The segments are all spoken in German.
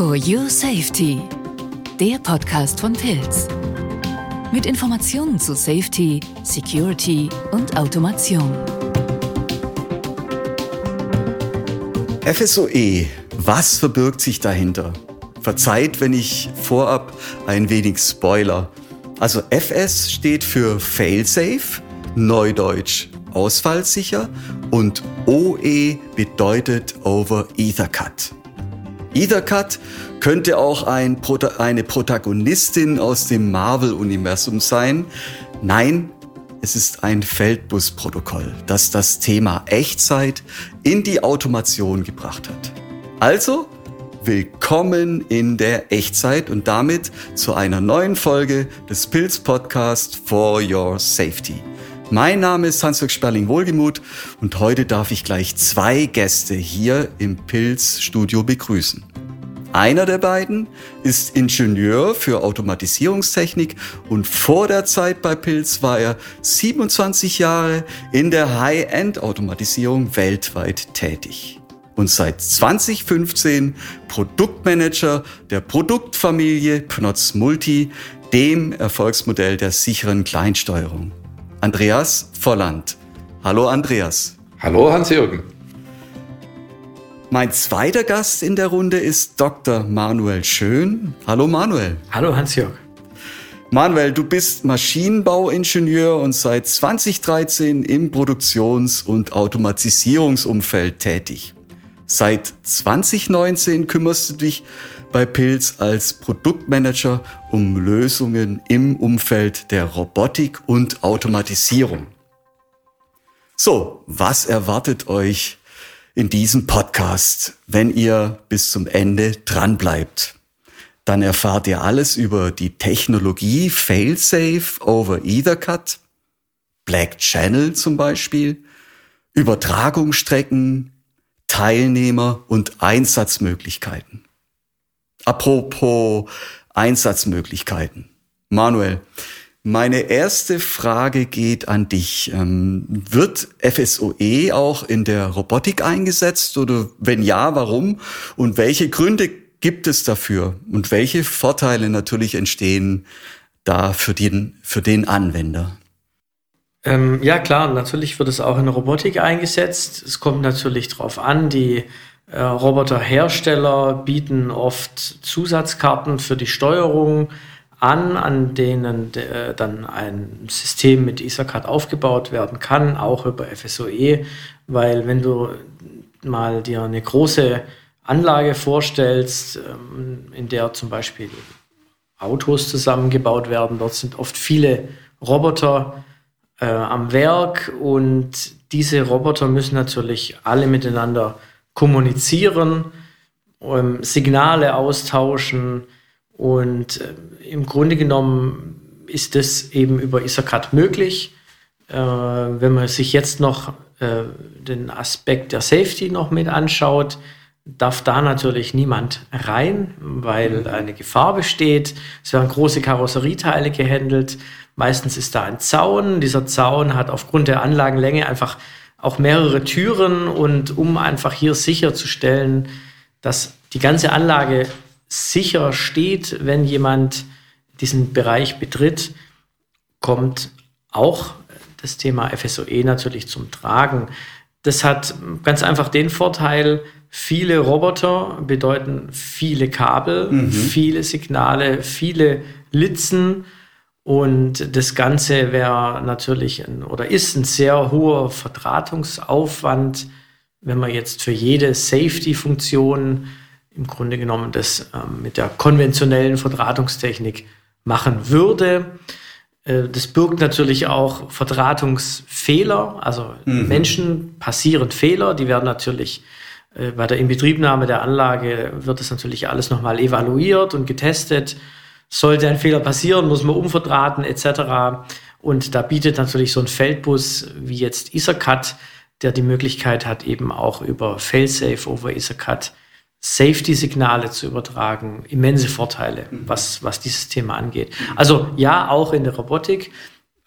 For Your Safety, der Podcast von Pilz. Mit Informationen zu Safety, Security und Automation. FSOE, was verbirgt sich dahinter? Verzeiht, wenn ich vorab ein wenig spoiler. Also FS steht für Failsafe, Neudeutsch ausfallsicher und OE bedeutet over Ethercut. Ethercut könnte auch ein, eine Protagonistin aus dem Marvel-Universum sein. Nein, es ist ein Feldbus-Protokoll, das das Thema Echtzeit in die Automation gebracht hat. Also, willkommen in der Echtzeit und damit zu einer neuen Folge des Pilz Podcast for Your Safety. Mein Name ist Hans-Jörg Sperling-Wohlgemuth und heute darf ich gleich zwei Gäste hier im Pilz-Studio begrüßen. Einer der beiden ist Ingenieur für Automatisierungstechnik und vor der Zeit bei Pilz war er 27 Jahre in der High-End-Automatisierung weltweit tätig. Und seit 2015 Produktmanager der Produktfamilie Pnotz Multi, dem Erfolgsmodell der sicheren Kleinsteuerung. Andreas Volland. Hallo Andreas. Hallo Hans-Jürgen. Mein zweiter Gast in der Runde ist Dr. Manuel Schön. Hallo Manuel. Hallo Hans-Jörg. Manuel, du bist Maschinenbauingenieur und seit 2013 im Produktions- und Automatisierungsumfeld tätig. Seit 2019 kümmerst du dich bei Pilz als Produktmanager um Lösungen im Umfeld der Robotik und Automatisierung. So, was erwartet euch in diesem Podcast, wenn ihr bis zum Ende dran bleibt? Dann erfahrt ihr alles über die Technologie Failsafe over Ethercut, Black Channel zum Beispiel, Übertragungsstrecken, Teilnehmer und Einsatzmöglichkeiten. Apropos Einsatzmöglichkeiten. Manuel, meine erste Frage geht an dich. Ähm, wird FSOE auch in der Robotik eingesetzt oder wenn ja, warum? Und welche Gründe gibt es dafür? Und welche Vorteile natürlich entstehen da für den, für den Anwender? Ähm, ja, klar, natürlich wird es auch in der Robotik eingesetzt. Es kommt natürlich darauf an, die äh, Roboterhersteller bieten oft Zusatzkarten für die Steuerung an, an denen äh, dann ein System mit EtherCAD aufgebaut werden kann, auch über FSOE, weil wenn du mal dir eine große Anlage vorstellst, ähm, in der zum Beispiel Autos zusammengebaut werden, dort sind oft viele Roboter äh, am Werk und diese Roboter müssen natürlich alle miteinander kommunizieren, ähm, Signale austauschen und äh, im Grunde genommen ist das eben über Ethercad möglich. Äh, wenn man sich jetzt noch äh, den Aspekt der Safety noch mit anschaut, darf da natürlich niemand rein, weil eine Gefahr besteht. Es werden große Karosserieteile gehandelt. Meistens ist da ein Zaun. Dieser Zaun hat aufgrund der Anlagenlänge einfach auch mehrere Türen und um einfach hier sicherzustellen, dass die ganze Anlage sicher steht, wenn jemand diesen Bereich betritt, kommt auch das Thema FSOE natürlich zum Tragen. Das hat ganz einfach den Vorteil, viele Roboter bedeuten viele Kabel, mhm. viele Signale, viele Litzen und das Ganze wäre natürlich ein, oder ist ein sehr hoher Verdrahtungsaufwand, wenn man jetzt für jede Safety-Funktion im Grunde genommen das ähm, mit der konventionellen Verdrahtungstechnik machen würde. Äh, das birgt natürlich auch Verdrahtungsfehler. Also mhm. Menschen passieren Fehler, die werden natürlich äh, bei der Inbetriebnahme der Anlage wird das natürlich alles nochmal evaluiert und getestet sollte ein Fehler passieren, muss man umverdrahten etc. Und da bietet natürlich so ein Feldbus wie jetzt Ethercut, der die Möglichkeit hat, eben auch über Failsafe over Ethercut Safety-Signale zu übertragen, immense Vorteile, mhm. was, was dieses Thema angeht. Also ja, auch in der Robotik,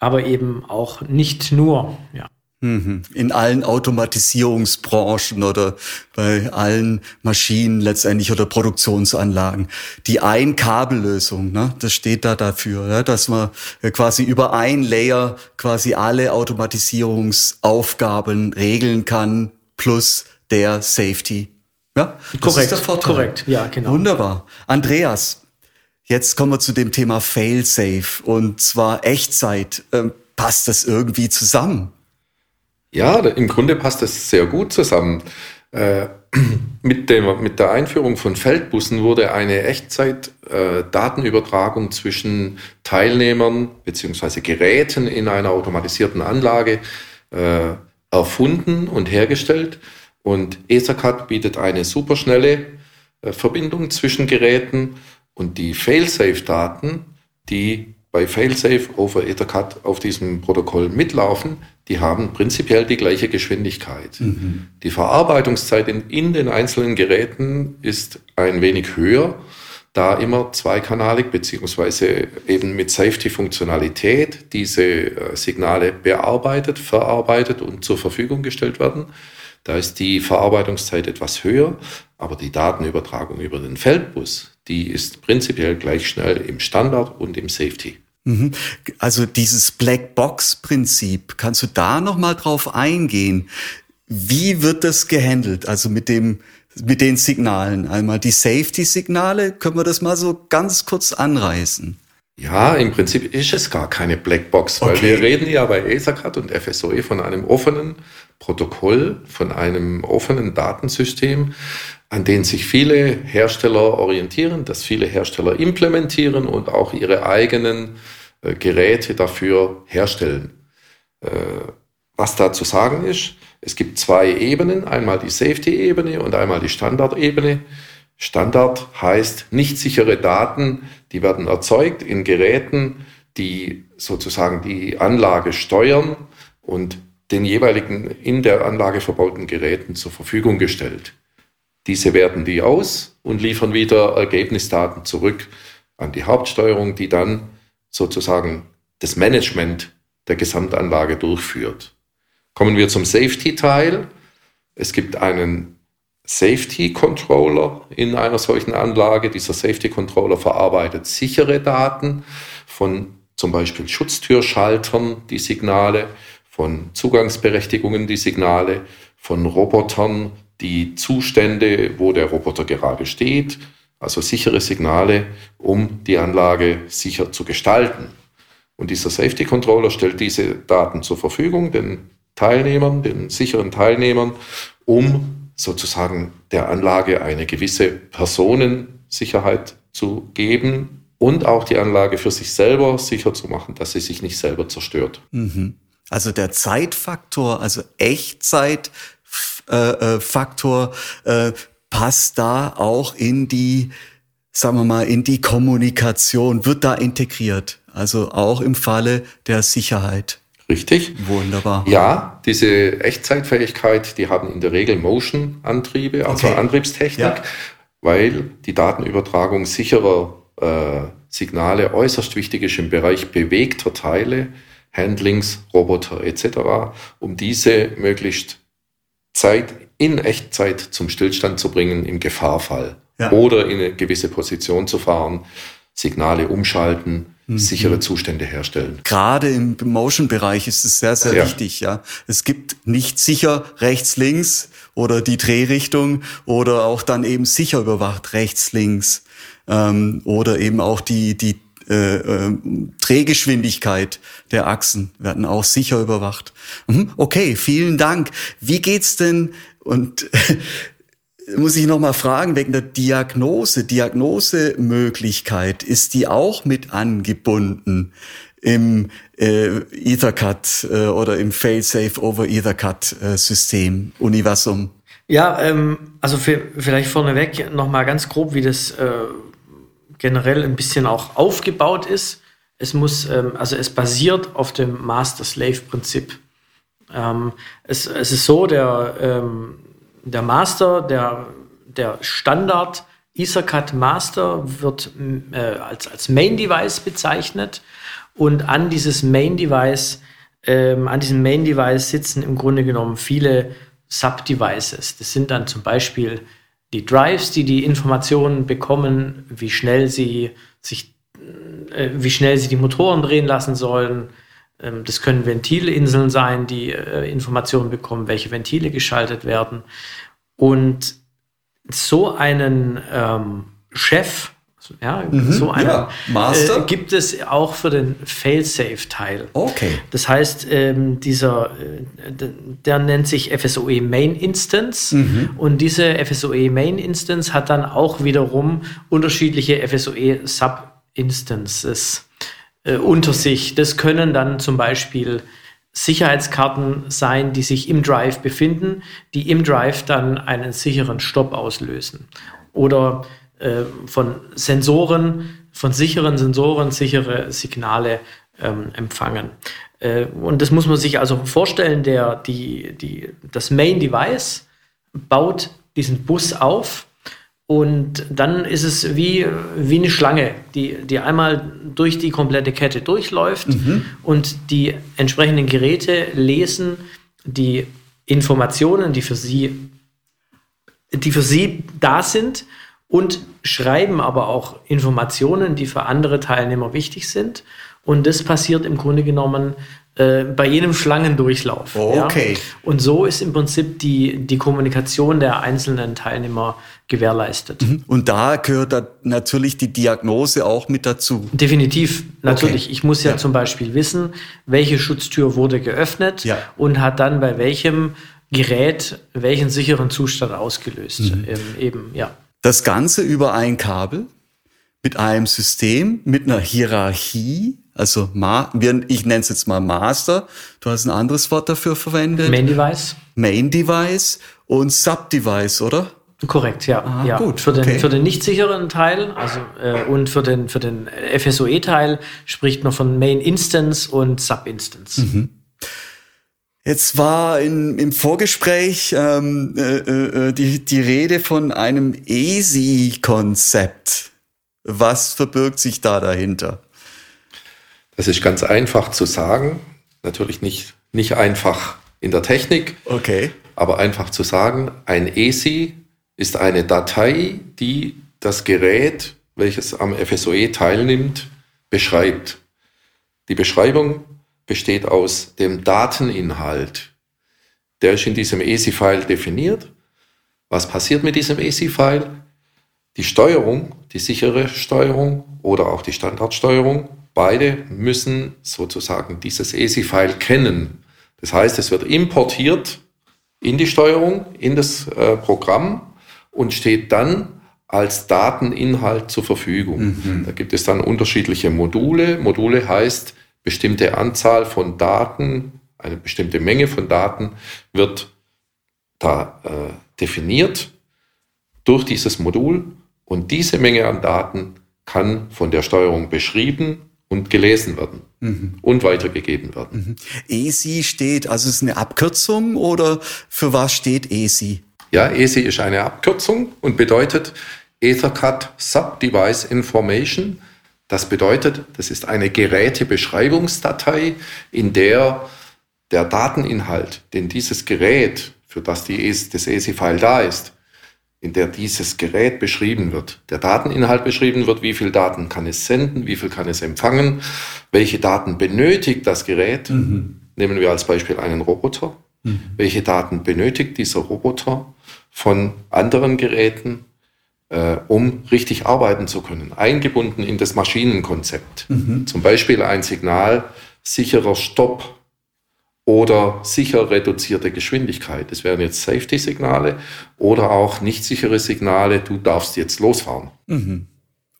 aber eben auch nicht nur. Ja. Mhm. In allen Automatisierungsbranchen oder bei allen Maschinen letztendlich oder Produktionsanlagen. Die Ein-Kabellösung, ne, das steht da dafür, ja, dass man quasi über ein Layer quasi alle Automatisierungsaufgaben regeln kann, plus der Safety. Ja, korrekt, ist der Vorteil. korrekt, ja, genau. Wunderbar. Andreas, jetzt kommen wir zu dem Thema Fail-Safe und zwar Echtzeit. Ähm, passt das irgendwie zusammen? Ja, im Grunde passt das sehr gut zusammen. Äh, mit, dem, mit der Einführung von Feldbussen wurde eine Echtzeit-Datenübertragung äh, zwischen Teilnehmern bzw. Geräten in einer automatisierten Anlage äh, erfunden und hergestellt. Und ESACAT bietet eine superschnelle äh, Verbindung zwischen Geräten und die Failsafe-Daten, die bei Failsafe over Ethercat auf diesem Protokoll mitlaufen, die haben prinzipiell die gleiche Geschwindigkeit. Mhm. Die Verarbeitungszeit in, in, den einzelnen Geräten ist ein wenig höher, da immer zweikanalig beziehungsweise eben mit Safety-Funktionalität diese äh, Signale bearbeitet, verarbeitet und zur Verfügung gestellt werden. Da ist die Verarbeitungszeit etwas höher, aber die Datenübertragung über den Feldbus, die ist prinzipiell gleich schnell im Standard und im Safety. Mhm. Also dieses Blackbox-Prinzip, kannst du da noch mal drauf eingehen? Wie wird das gehandelt? Also mit dem mit den Signalen. Einmal die Safety-Signale, können wir das mal so ganz kurz anreißen? Ja, im Prinzip ist es gar keine Blackbox, weil okay. wir reden ja bei ESACAT und FSOE von einem offenen Protokoll, von einem offenen Datensystem, an den sich viele Hersteller orientieren, das viele Hersteller implementieren und auch ihre eigenen äh, Geräte dafür herstellen. Äh, was da zu sagen ist, es gibt zwei Ebenen, einmal die Safety-Ebene und einmal die Standard-Ebene. Standard heißt nicht sichere Daten, die werden erzeugt in Geräten, die sozusagen die Anlage steuern und den jeweiligen in der Anlage verbauten Geräten zur Verfügung gestellt. Diese werten die aus und liefern wieder Ergebnisdaten zurück an die Hauptsteuerung, die dann sozusagen das Management der Gesamtanlage durchführt. Kommen wir zum Safety-Teil. Es gibt einen Safety Controller in einer solchen Anlage. Dieser Safety Controller verarbeitet sichere Daten von zum Beispiel Schutztürschaltern, die Signale, von Zugangsberechtigungen, die Signale, von Robotern, die Zustände, wo der Roboter gerade steht, also sichere Signale, um die Anlage sicher zu gestalten. Und dieser Safety Controller stellt diese Daten zur Verfügung, den Teilnehmern, den sicheren Teilnehmern, um sozusagen der Anlage eine gewisse Personensicherheit zu geben und auch die Anlage für sich selber sicher zu machen, dass sie sich nicht selber zerstört. Mhm. Also der Zeitfaktor, also Echtzeitfaktor äh, äh, passt da auch in die, sagen wir mal, in die Kommunikation, wird da integriert. Also auch im Falle der Sicherheit. Richtig. Wunderbar. Ja, diese Echtzeitfähigkeit, die haben in der Regel Motion-Antriebe, also okay. Antriebstechnik, ja. weil die Datenübertragung sicherer äh, Signale äußerst wichtig ist im Bereich bewegter Teile, Handlings, Roboter etc., um diese möglichst Zeit in Echtzeit zum Stillstand zu bringen im Gefahrfall ja. oder in eine gewisse Position zu fahren, Signale umschalten, mhm. sichere Zustände herstellen. Gerade im Motion-Bereich ist es sehr, sehr ja. wichtig. Ja, es gibt nicht sicher rechts, links oder die Drehrichtung oder auch dann eben sicher überwacht rechts, links ähm, oder eben auch die die äh, äh, Drehgeschwindigkeit der Achsen werden auch sicher überwacht. Mhm, okay, vielen Dank. Wie geht's denn und muss ich noch mal fragen wegen der Diagnose, Diagnosemöglichkeit, ist die auch mit angebunden im äh, Ethercat äh, oder im Failsafe over Ethercat äh, System Universum? Ja, ähm, also für, vielleicht vorneweg noch mal ganz grob, wie das äh, generell ein bisschen auch aufgebaut ist. Es muss, ähm, also es basiert auf dem Master-Slave-Prinzip. Ähm, es, es ist so, der, ähm, der Master, der, der Standard Ethercat Master wird äh, als, als Main Device bezeichnet und an dieses Main Device ähm, an diesem Main-Device sitzen im Grunde genommen viele Sub-Devices. Das sind dann zum Beispiel die Drives, die die Informationen bekommen, wie schnell sie sich, äh, wie schnell sie die Motoren drehen lassen sollen. Ähm, das können Ventilinseln sein, die äh, Informationen bekommen, welche Ventile geschaltet werden. Und so einen ähm, Chef ja, mhm, so einen ja, Master. Äh, gibt es auch für den Failsafe-Teil. Okay. Das heißt, ähm, dieser, äh, der nennt sich FSOE Main Instance mhm. und diese FSOE Main Instance hat dann auch wiederum unterschiedliche FSOE Sub-Instances äh, unter sich. Das können dann zum Beispiel Sicherheitskarten sein, die sich im Drive befinden, die im Drive dann einen sicheren Stopp auslösen. Oder äh, von Sensoren, von sicheren Sensoren sichere Signale ähm, empfangen. Äh, und das muss man sich also vorstellen, der, die, die, das Main Device baut diesen Bus auf und dann ist es wie, wie eine Schlange, die, die einmal durch die komplette Kette durchläuft mhm. und die entsprechenden Geräte lesen die Informationen, die für sie, die für sie da sind und schreiben aber auch Informationen, die für andere Teilnehmer wichtig sind. Und das passiert im Grunde genommen äh, bei jedem Schlangendurchlauf. Oh, okay. Ja? Und so ist im Prinzip die, die Kommunikation der einzelnen Teilnehmer gewährleistet. Mhm. Und da gehört da natürlich die Diagnose auch mit dazu. Definitiv, natürlich. Okay. Ich muss ja, ja, zum Beispiel wissen, welche Schutztür wurde geöffnet ja. und hat dann bei welchem Gerät welchen sicheren Zustand ausgelöst. Mhm. Ähm, eben, ja. Das Ganze über ein Kabel mit einem System, mit einer Hierarchie, also ich nenne es jetzt mal Master, du hast ein anderes Wort dafür verwendet. Main Device. Main Device und Sub Device, oder? Korrekt, ja. Ah, ja. Gut, für den, okay. für den nicht sicheren Teil also, äh, und für den, für den FSOE-Teil spricht man von Main Instance und Sub Instance. Mhm. Jetzt war in, im Vorgespräch ähm, äh, äh, die, die Rede von einem ESI-Konzept. Was verbirgt sich da dahinter? Das ist ganz einfach zu sagen. Natürlich nicht, nicht einfach in der Technik. Okay. Aber einfach zu sagen, ein ESI ist eine Datei, die das Gerät, welches am FSOE teilnimmt, beschreibt. Die Beschreibung besteht aus dem Dateninhalt. Der ist in diesem ESI-File definiert. Was passiert mit diesem ESI-File? Die Steuerung, die sichere Steuerung oder auch die Standardsteuerung, beide müssen sozusagen dieses ESI-File kennen. Das heißt, es wird importiert in die Steuerung, in das äh, Programm und steht dann als Dateninhalt zur Verfügung. Mhm. Da gibt es dann unterschiedliche Module. Module heißt, bestimmte Anzahl von Daten, eine bestimmte Menge von Daten wird da äh, definiert durch dieses Modul und diese Menge an Daten kann von der Steuerung beschrieben und gelesen werden mhm. und weitergegeben werden. Mhm. ESI steht, also ist eine Abkürzung oder für was steht ESI? Ja, ESI ist eine Abkürzung und bedeutet Ethercat Subdevice Information. Das bedeutet, das ist eine Gerätebeschreibungsdatei, in der der Dateninhalt, den dieses Gerät, für das die, das ESI-File da ist, in der dieses Gerät beschrieben wird. Der Dateninhalt beschrieben wird, wie viel Daten kann es senden, wie viel kann es empfangen, welche Daten benötigt das Gerät. Mhm. Nehmen wir als Beispiel einen Roboter. Mhm. Welche Daten benötigt dieser Roboter von anderen Geräten, äh, um richtig arbeiten zu können, eingebunden in das Maschinenkonzept. Mhm. Zum Beispiel ein Signal sicherer Stopp oder sicher reduzierte Geschwindigkeit. Das wären jetzt Safety-Signale oder auch nicht sichere Signale, du darfst jetzt losfahren. Mhm.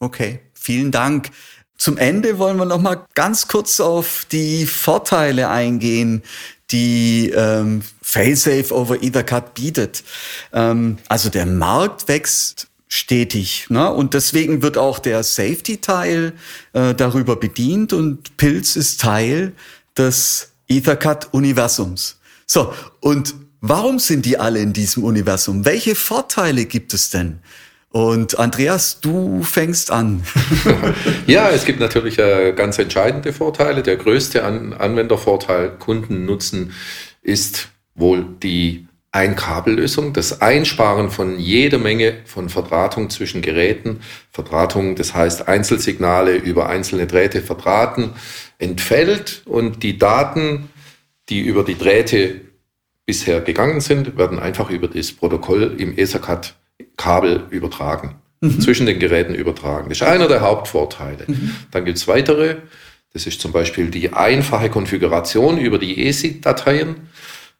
Okay, vielen Dank. Zum Ende wollen wir noch mal ganz kurz auf die Vorteile eingehen, die ähm, Failsafe over Ethercat bietet. Ähm, also der Markt wächst stetig. Ne? Und deswegen wird auch der Safety-Teil äh, darüber bedient und Pilz ist Teil des Ethercat-Universums. So, und warum sind die alle in diesem Universum? Welche Vorteile gibt es denn? Und Andreas, du fängst an. ja, es gibt natürlich äh, ganz entscheidende Vorteile. Der größte An Anwendervorteil, Kundennutzen, ist wohl die Einkabellösung, das Einsparen von jeder Menge von Verdrahtung zwischen Geräten. Verdrahtung, das heißt Einzelsignale über einzelne Drähte verdrahten, entfällt und die Daten, die über die Drähte bisher gegangen sind, werden einfach über das Protokoll im ESACAT-Kabel übertragen, mhm. zwischen den Geräten übertragen. Das ist einer der Hauptvorteile. Mhm. Dann gibt es weitere. Das ist zum Beispiel die einfache Konfiguration über die ESID-Dateien.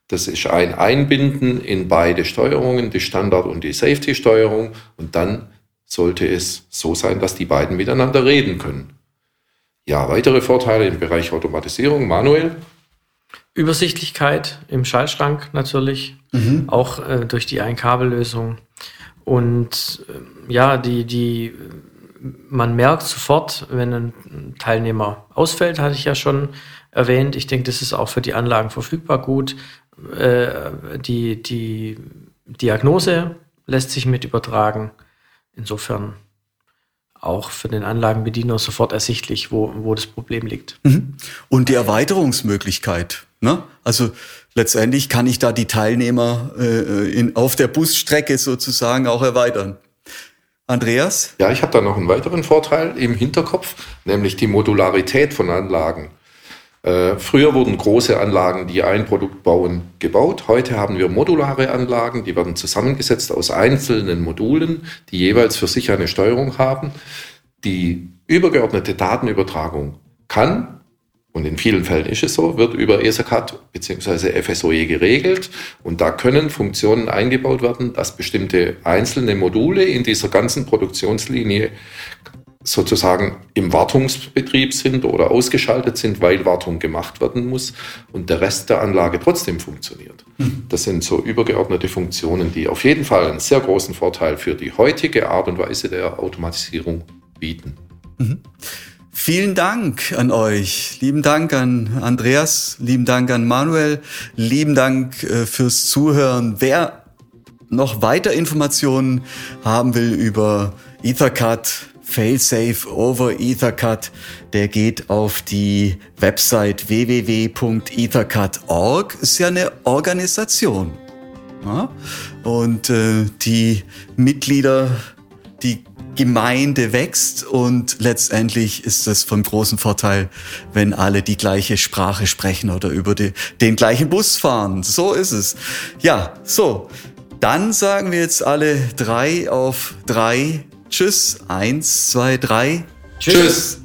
Das ist ein Einbinden in beide Steuerungen, die Standard- und die Safety-Steuerung. Und dann sollte es so sein, dass die beiden miteinander reden können. Ja, weitere Vorteile im Bereich Automatisierung, Manuel. Übersichtlichkeit im Schaltschrank natürlich, mhm. auch äh, durch die Einkabellösung. Und äh, ja, die, die, man merkt sofort, wenn ein Teilnehmer ausfällt, hatte ich ja schon erwähnt. Ich denke, das ist auch für die Anlagen verfügbar gut. Äh, die, die Diagnose lässt sich mit übertragen. Insofern auch für den Anlagenbediener sofort ersichtlich, wo, wo das Problem liegt. Mhm. Und die Erweiterungsmöglichkeit. Ne? Also letztendlich kann ich da die Teilnehmer äh, in, auf der Busstrecke sozusagen auch erweitern. Andreas? Ja, ich habe da noch einen weiteren Vorteil im Hinterkopf, nämlich die Modularität von Anlagen. Äh, früher wurden große Anlagen, die ein Produkt bauen, gebaut. Heute haben wir modulare Anlagen, die werden zusammengesetzt aus einzelnen Modulen, die jeweils für sich eine Steuerung haben. Die übergeordnete Datenübertragung kann, und in vielen Fällen ist es so, wird über ESACAT bzw. FSOE geregelt. Und da können Funktionen eingebaut werden, dass bestimmte einzelne Module in dieser ganzen Produktionslinie sozusagen im Wartungsbetrieb sind oder ausgeschaltet sind, weil Wartung gemacht werden muss und der Rest der Anlage trotzdem funktioniert. Mhm. Das sind so übergeordnete Funktionen, die auf jeden Fall einen sehr großen Vorteil für die heutige Art und Weise der Automatisierung bieten. Mhm. Vielen Dank an euch. Lieben Dank an Andreas, lieben Dank an Manuel, lieben Dank äh, fürs Zuhören. Wer noch weiter Informationen haben will über Ethercad, Failsafe over Ethercut, der geht auf die Website www.ethercut.org. Ist ja eine Organisation. Ja? Und äh, die Mitglieder, die Gemeinde wächst und letztendlich ist es von großem Vorteil, wenn alle die gleiche Sprache sprechen oder über die, den gleichen Bus fahren. So ist es. Ja, so. Dann sagen wir jetzt alle drei auf drei Tschüss. Eins, zwei, drei. Tschüss. Tschüss.